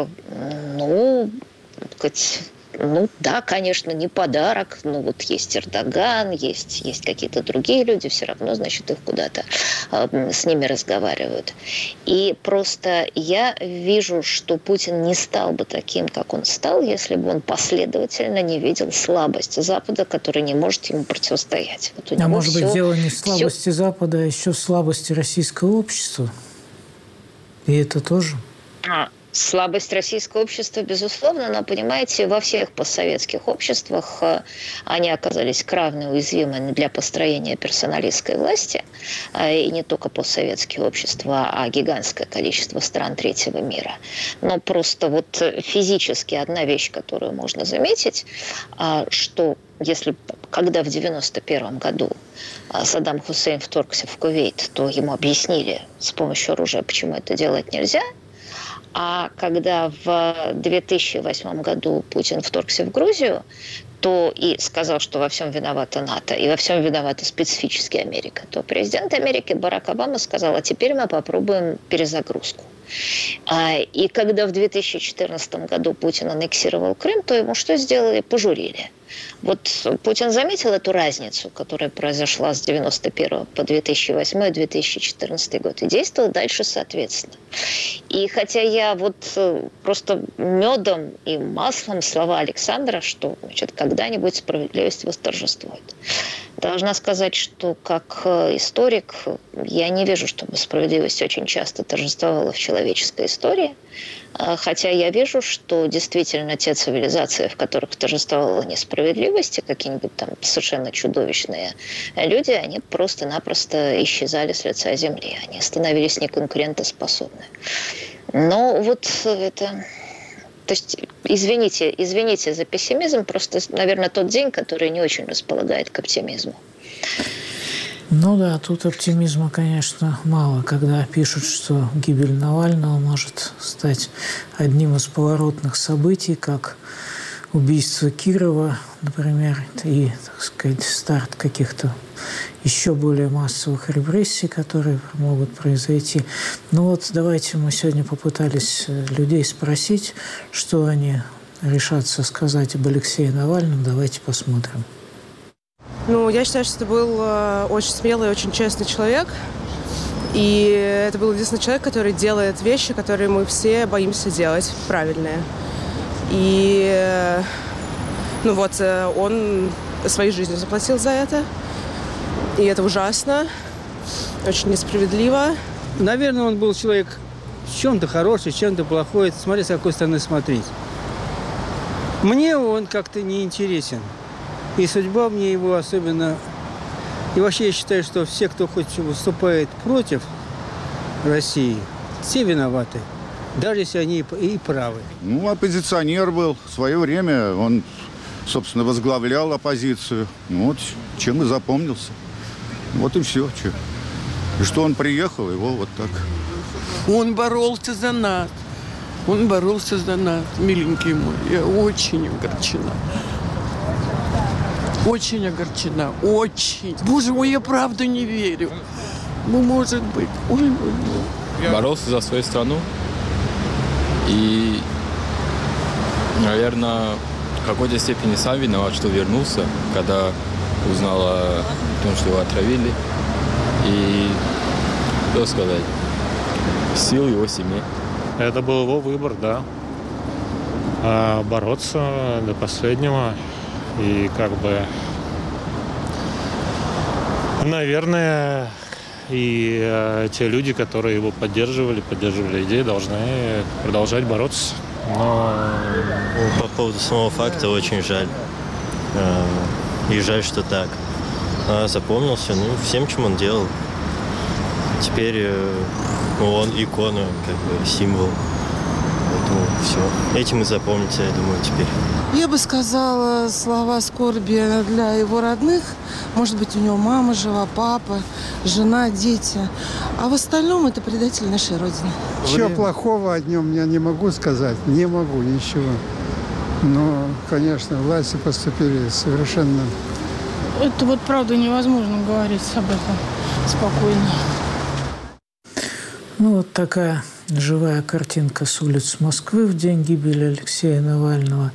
ну, сказать, ну да, конечно, не подарок, но вот есть Эрдоган, есть, есть какие-то другие люди, все равно, значит, их куда-то э, с ними разговаривают. И просто я вижу, что Путин не стал бы таким, как он стал, если бы он последовательно не видел слабости Запада, который не может ему противостоять. Вот а может все, быть, дело не в слабости все... Запада, а еще в слабости российского общества? И это тоже? А, Слабость российского общества, безусловно, но, понимаете, во всех постсоветских обществах э, они оказались крайне уязвимы для построения персоналистской власти, э, и не только постсоветские общества, а гигантское количество стран третьего мира. Но просто вот физически одна вещь, которую можно заметить, э, что если когда в 91 году Саддам Хусейн вторгся в Кувейт, то ему объяснили с помощью оружия, почему это делать нельзя – а когда в 2008 году Путин вторгся в Грузию, то и сказал, что во всем виновата НАТО и во всем виновата специфически Америка, то президент Америки Барак Обама сказал, а теперь мы попробуем перезагрузку. А, и когда в 2014 году Путин аннексировал Крым, то ему что сделали? Пожурили. Вот Путин заметил эту разницу, которая произошла с 91 по 2008-2014 год, и действовал дальше соответственно. И хотя я вот э, просто медом и маслом слова Александра, что значит, когда-нибудь справедливость восторжествует. Должна сказать, что как э, историк я не вижу, чтобы справедливость очень часто торжествовала в человеческой истории. А, хотя я вижу, что действительно те цивилизации, в которых торжествовала несправедливость, какие-нибудь там совершенно чудовищные люди, они просто-напросто исчезали с лица земли. Они становились неконкурентоспособны. Но вот это то есть, извините, извините за пессимизм, просто, наверное, тот день, который не очень располагает к оптимизму. Ну да, тут оптимизма, конечно, мало, когда пишут, что гибель Навального может стать одним из поворотных событий, как убийство Кирова, например, и, так сказать, старт каких-то еще более массовых репрессий, которые могут произойти. Ну вот давайте мы сегодня попытались людей спросить, что они решатся сказать об Алексее Навальном. Давайте посмотрим. Ну, я считаю, что это был э, очень смелый, очень честный человек. И это был единственный человек, который делает вещи, которые мы все боимся делать, правильные. И, ну вот, э, он своей жизнью заплатил за это. И это ужасно, очень несправедливо. Наверное, он был человек чем-то хороший, чем-то плохой. Смотри, с какой стороны смотреть. Мне он как-то не интересен. И судьба мне его особенно... И вообще я считаю, что все, кто хоть выступает против России, все виноваты. Даже если они и правы. Ну, оппозиционер был. В свое время он, собственно, возглавлял оппозицию. Ну, вот чем и запомнился. Вот и все. Че. И что он приехал, его вот так. Он боролся за нас. Он боролся за нас, миленький мой. Я очень огорчена. Очень огорчена, очень. Боже мой, я правда не верю. Ну, может быть. Ой, ой, ой. Боролся за свою страну. И, наверное, в какой-то степени сам виноват, что вернулся, когда узнал о том, что его отравили. И, что сказать, сил его семьи. Это был его выбор, да. А бороться до последнего. И как бы, наверное, и э, те люди, которые его поддерживали, поддерживали идеи, должны продолжать бороться. Но... Ну, по поводу самого факта очень жаль. Э, и жаль, что так. А запомнился, ну, всем, чем он делал. Теперь э, он икона, как бы символ. Поэтому все. Этим и запомнится, я думаю, теперь. Я бы сказала слова скорби для его родных. Может быть, у него мама жива, папа, жена, дети. А в остальном это предатель нашей Родины. Ничего плохого о нем я не могу сказать. Не могу ничего. Но, конечно, власти поступили совершенно... Это вот правда невозможно говорить об этом спокойно. Ну, вот такая живая картинка с улиц Москвы в день гибели Алексея Навального.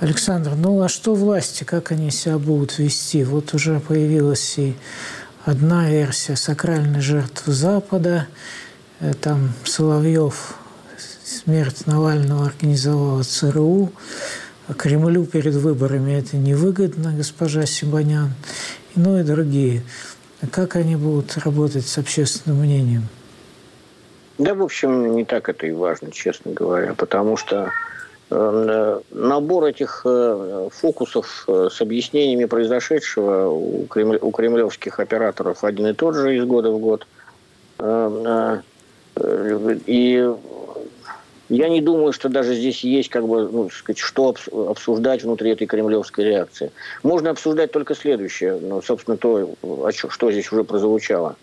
Александр, ну а что власти, как они себя будут вести? Вот уже появилась и одна версия сакральной жертвы Запада. Э, там Соловьев смерть Навального организовала ЦРУ. Кремлю перед выборами это невыгодно, госпожа Сибанян. Ну и другие. Как они будут работать с общественным мнением? Да, в общем, не так это и важно, честно говоря, потому что э, набор этих э, фокусов э, с объяснениями произошедшего у, кремль, у кремлевских операторов один и тот же из года в год. И я не думаю, что даже здесь есть, как бы, ну, сказать, что обсуждать внутри этой кремлевской реакции. Можно обсуждать только следующее, ну, собственно, то, что здесь уже прозвучало.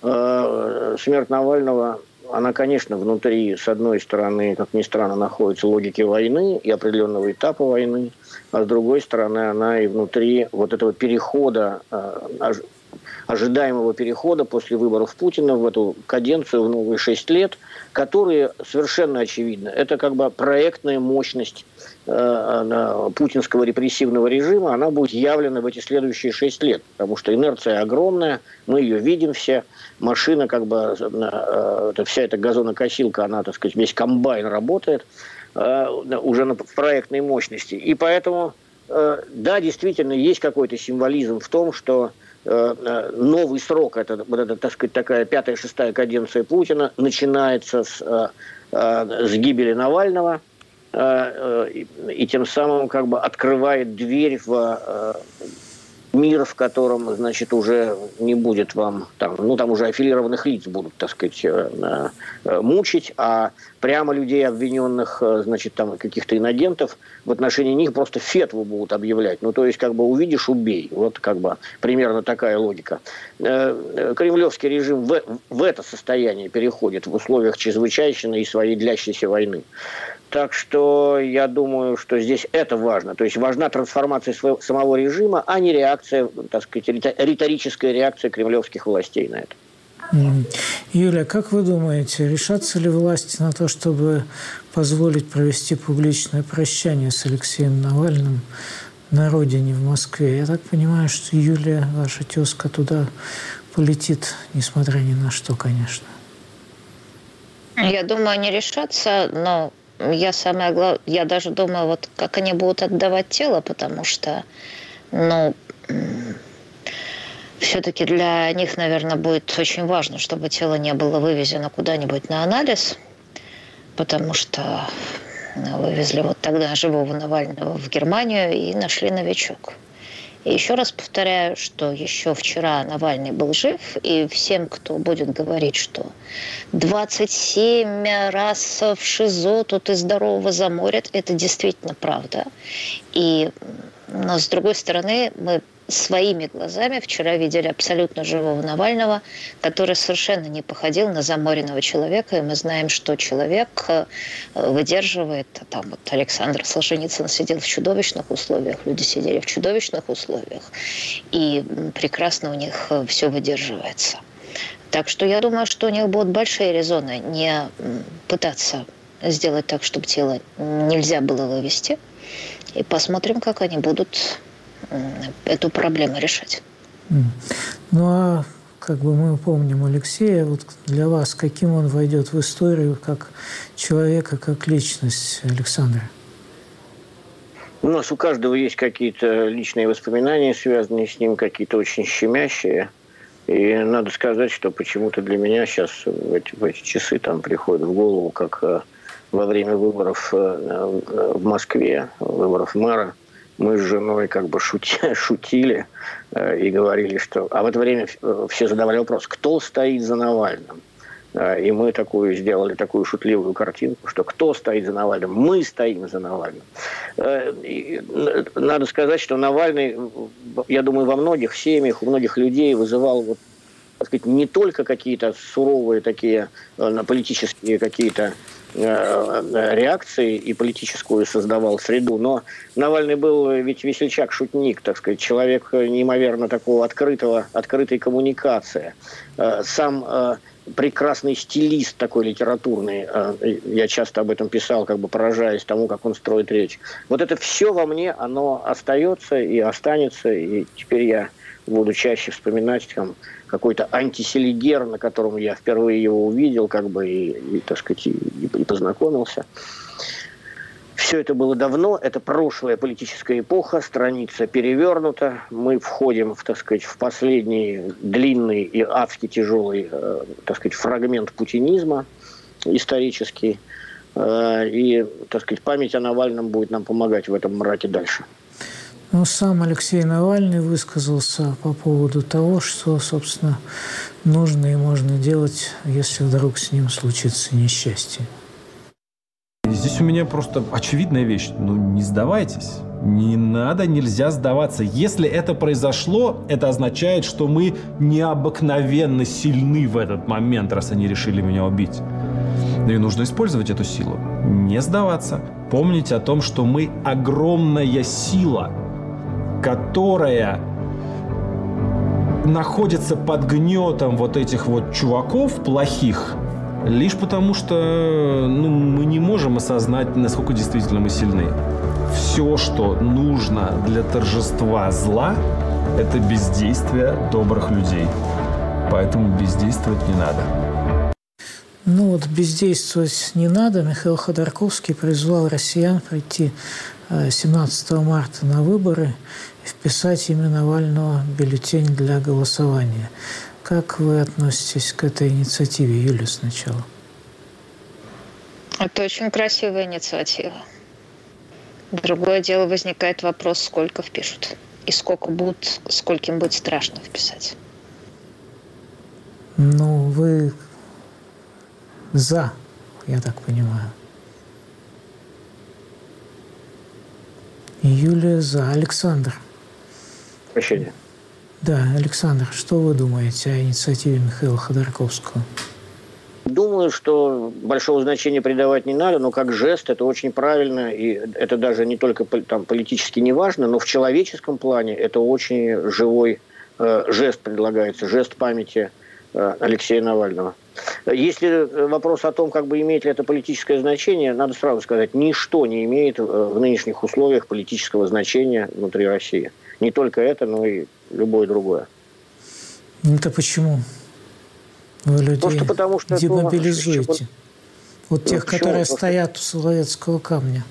Смерть Навального она, конечно, внутри, с одной стороны, как ни странно, находится логики войны и определенного этапа войны, а с другой стороны, она и внутри вот этого перехода, э, ожидаемого перехода после выборов Путина в эту каденцию в новые шесть лет, которые совершенно очевидно, это как бы проектная мощность путинского репрессивного режима, она будет явлена в эти следующие шесть лет, потому что инерция огромная, мы ее видим все, машина, как бы, э, э, вся эта газонокосилка, она, так сказать, весь комбайн работает э, уже на проектной мощности. И поэтому, да, действительно, есть какой-то символизм в том, что новый срок, это, вот это, так сказать, такая пятая-шестая каденция Путина, начинается с, с гибели Навального, и, и тем самым как бы открывает дверь в мир, в котором, значит, уже не будет вам, там, ну, там уже аффилированных лиц будут, так сказать, э, э, мучить, а прямо людей, обвиненных, э, значит, там, каких-то инагентов, в отношении них просто фетву будут объявлять. Ну, то есть, как бы, увидишь, убей. Вот, как бы, примерно такая логика. Кремлевский режим в, в это состояние переходит в условиях чрезвычайной и своей длящейся войны. Так что я думаю, что здесь это важно. То есть важна трансформация своего, самого режима, а не реакция, так сказать, риторическая реакция кремлевских властей на это. Юля, как вы думаете, решатся ли власти на то, чтобы позволить провести публичное прощание с Алексеем Навальным на родине в Москве? Я так понимаю, что Юлия, ваша тезка, туда полетит, несмотря ни на что, конечно. Я думаю, они решатся, но я самое главное, я даже думаю, вот как они будут отдавать тело, потому что, ну, все-таки для них, наверное, будет очень важно, чтобы тело не было вывезено куда-нибудь на анализ, потому что ну, вывезли вот тогда живого Навального в Германию и нашли новичок. И еще раз повторяю, что еще вчера Навальный был жив, и всем, кто будет говорить, что 27 раз в ШИЗО тут и здорового заморят, это действительно правда. И, но с другой стороны, мы своими глазами вчера видели абсолютно живого Навального, который совершенно не походил на заморенного человека. И мы знаем, что человек э, выдерживает. Там вот Александр Солженицын сидел в чудовищных условиях, люди сидели в чудовищных условиях. И прекрасно у них э, все выдерживается. Так что я думаю, что у них будут большие резоны не пытаться сделать так, чтобы тело нельзя было вывести. И посмотрим, как они будут эту проблему решать. Ну а как бы мы помним Алексея, вот для вас каким он войдет в историю как человека, как личность Александра? У нас у каждого есть какие-то личные воспоминания, связанные с ним, какие-то очень щемящие. И надо сказать, что почему-то для меня сейчас в эти, в эти часы там приходит в голову, как э, во время выборов э, в Москве, выборов мэра, мы с женой как бы шути, шутили э, и говорили, что... А в это время э, все задавали вопрос, кто стоит за Навальным? Э, и мы такую сделали такую шутливую картинку, что кто стоит за Навальным? Мы стоим за Навальным. Э, и надо сказать, что Навальный, я думаю, во многих семьях, у многих людей вызывал вот так сказать, не только какие-то суровые такие политические какие-то реакции и политическую создавал среду. Но Навальный был ведь весельчак-шутник, так сказать, человек неимоверно такого открытого, открытой коммуникации. Э, сам э, прекрасный стилист такой литературный. Я часто об этом писал, как бы поражаясь тому, как он строит речь. Вот это все во мне, оно остается и останется. И теперь я буду чаще вспоминать там, какой-то антиселигер, на котором я впервые его увидел, как бы и, и так сказать, и, и познакомился. Все это было давно, это прошлая политическая эпоха, страница перевернута. Мы входим, в, так сказать, в последний длинный и адски тяжелый, э, так сказать, фрагмент путинизма. исторический. Э, и, так сказать, память о Навальном будет нам помогать в этом мраке дальше. Ну, сам Алексей Навальный высказался по поводу того, что, собственно, нужно и можно делать, если вдруг с ним случится несчастье. Здесь у меня просто очевидная вещь. Ну, не сдавайтесь. Не надо, нельзя сдаваться. Если это произошло, это означает, что мы необыкновенно сильны в этот момент, раз они решили меня убить. Ну и нужно использовать эту силу. Не сдаваться. Помнить о том, что мы огромная сила, которая находится под гнетом вот этих вот чуваков плохих, лишь потому что ну, мы не можем осознать, насколько действительно мы сильны. Все, что нужно для торжества зла, это бездействие добрых людей. Поэтому бездействовать не надо. Ну вот бездействовать не надо. Михаил Ходорковский призвал россиян прийти 17 э, марта на выборы вписать имя Навального в бюллетень для голосования. Как вы относитесь к этой инициативе, Юля, сначала? Это очень красивая инициатива. Другое дело, возникает вопрос, сколько впишут. И сколько будут, скольким будет страшно вписать. Ну, вы за, я так понимаю. Юлия за. Александр. Прощение. Да, Александр, что вы думаете о инициативе Михаила Ходорковского? Думаю, что большого значения придавать не надо, но как жест это очень правильно, и это даже не только там, политически не важно, но в человеческом плане это очень живой э, жест предлагается, жест памяти Алексея Навального. Если э, вопрос о том, как бы имеет ли это политическое значение, надо сразу сказать, ничто не имеет э, в нынешних условиях политического значения внутри России. Не только это, но и любое другое. Это почему? Вы людей Просто потому, что демобилизуете. Это... Вот тех, ну, которые стоят у Соловецкого камня.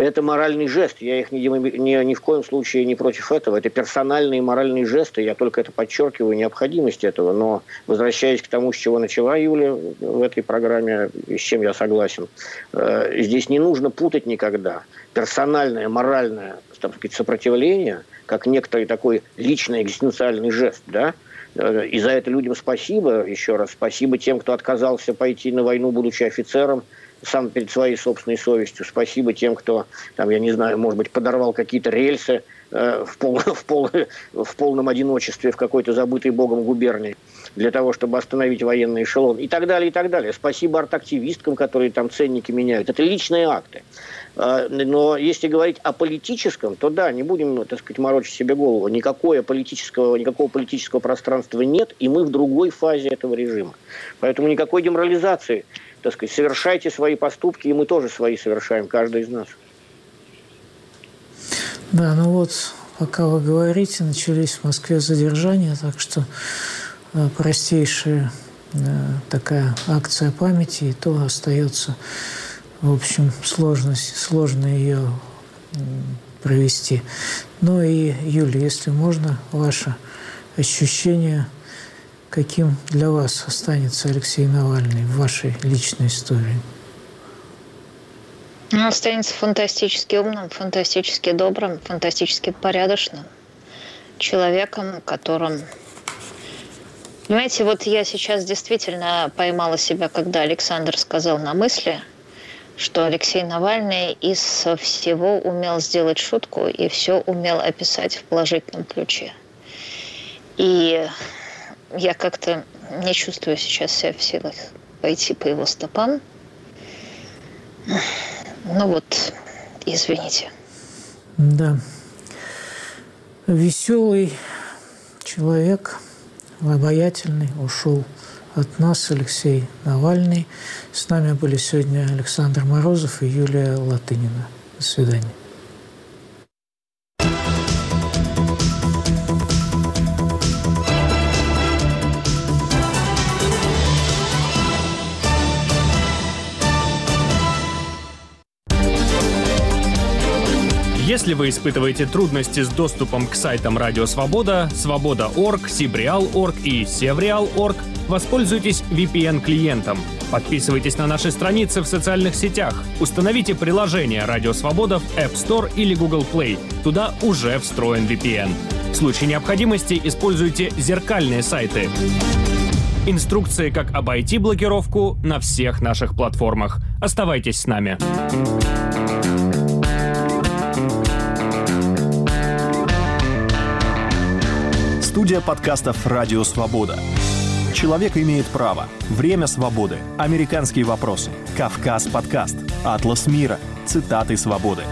Это моральный жест. Я их ни, ни, ни в коем случае не против этого. Это персональные моральные жесты. Я только это подчеркиваю, необходимость этого. Но возвращаясь к тому, с чего начала Юля в этой программе, с чем я согласен, э, здесь не нужно путать никогда персональное, моральное так сказать, сопротивление, как некоторый такой личный экзистенциальный жест, да, э, и за это людям спасибо, еще раз, спасибо тем, кто отказался пойти на войну, будучи офицером, сам перед своей собственной совестью. Спасибо тем, кто, там, я не знаю, может быть, подорвал какие-то рельсы э, в, пол, в, пол, в полном одиночестве в какой-то забытой богом губернии для того, чтобы остановить военный эшелон и так далее, и так далее. Спасибо артактивисткам, которые там ценники меняют. Это личные акты. Э, но если говорить о политическом, то да, не будем, так сказать, морочить себе голову. Никакого политического, никакого политического пространства нет, и мы в другой фазе этого режима. Поэтому никакой деморализации так сказать, совершайте свои поступки, и мы тоже свои совершаем, каждый из нас. Да, ну вот, пока вы говорите, начались в Москве задержания, так что э, простейшая э, такая акция памяти, и то остается, в общем, сложность, сложно ее провести. Ну и, Юля, если можно, ваше ощущение – Каким для вас останется Алексей Навальный в вашей личной истории? Он останется фантастически умным, фантастически добрым, фантастически порядочным человеком, которым... Понимаете, вот я сейчас действительно поймала себя, когда Александр сказал на мысли, что Алексей Навальный из всего умел сделать шутку и все умел описать в положительном ключе. И я как-то не чувствую сейчас себя в силах пойти по его стопам. Ну вот, извините. Да. Веселый человек, обаятельный, ушел от нас Алексей Навальный. С нами были сегодня Александр Морозов и Юлия Латынина. До свидания. Если вы испытываете трудности с доступом к сайтам Радио Свобода, Свобода.орг, Сибреал.орг и Севреал.орг, воспользуйтесь VPN-клиентом. Подписывайтесь на наши страницы в социальных сетях. Установите приложение «Радио Свобода» в App Store или Google Play. Туда уже встроен VPN. В случае необходимости используйте зеркальные сайты. Инструкции, как обойти блокировку на всех наших платформах. Оставайтесь с нами. Студия подкастов «Радио Свобода». Человек имеет право. Время свободы. Американские вопросы. Кавказ подкаст. Атлас мира. Цитаты свободы.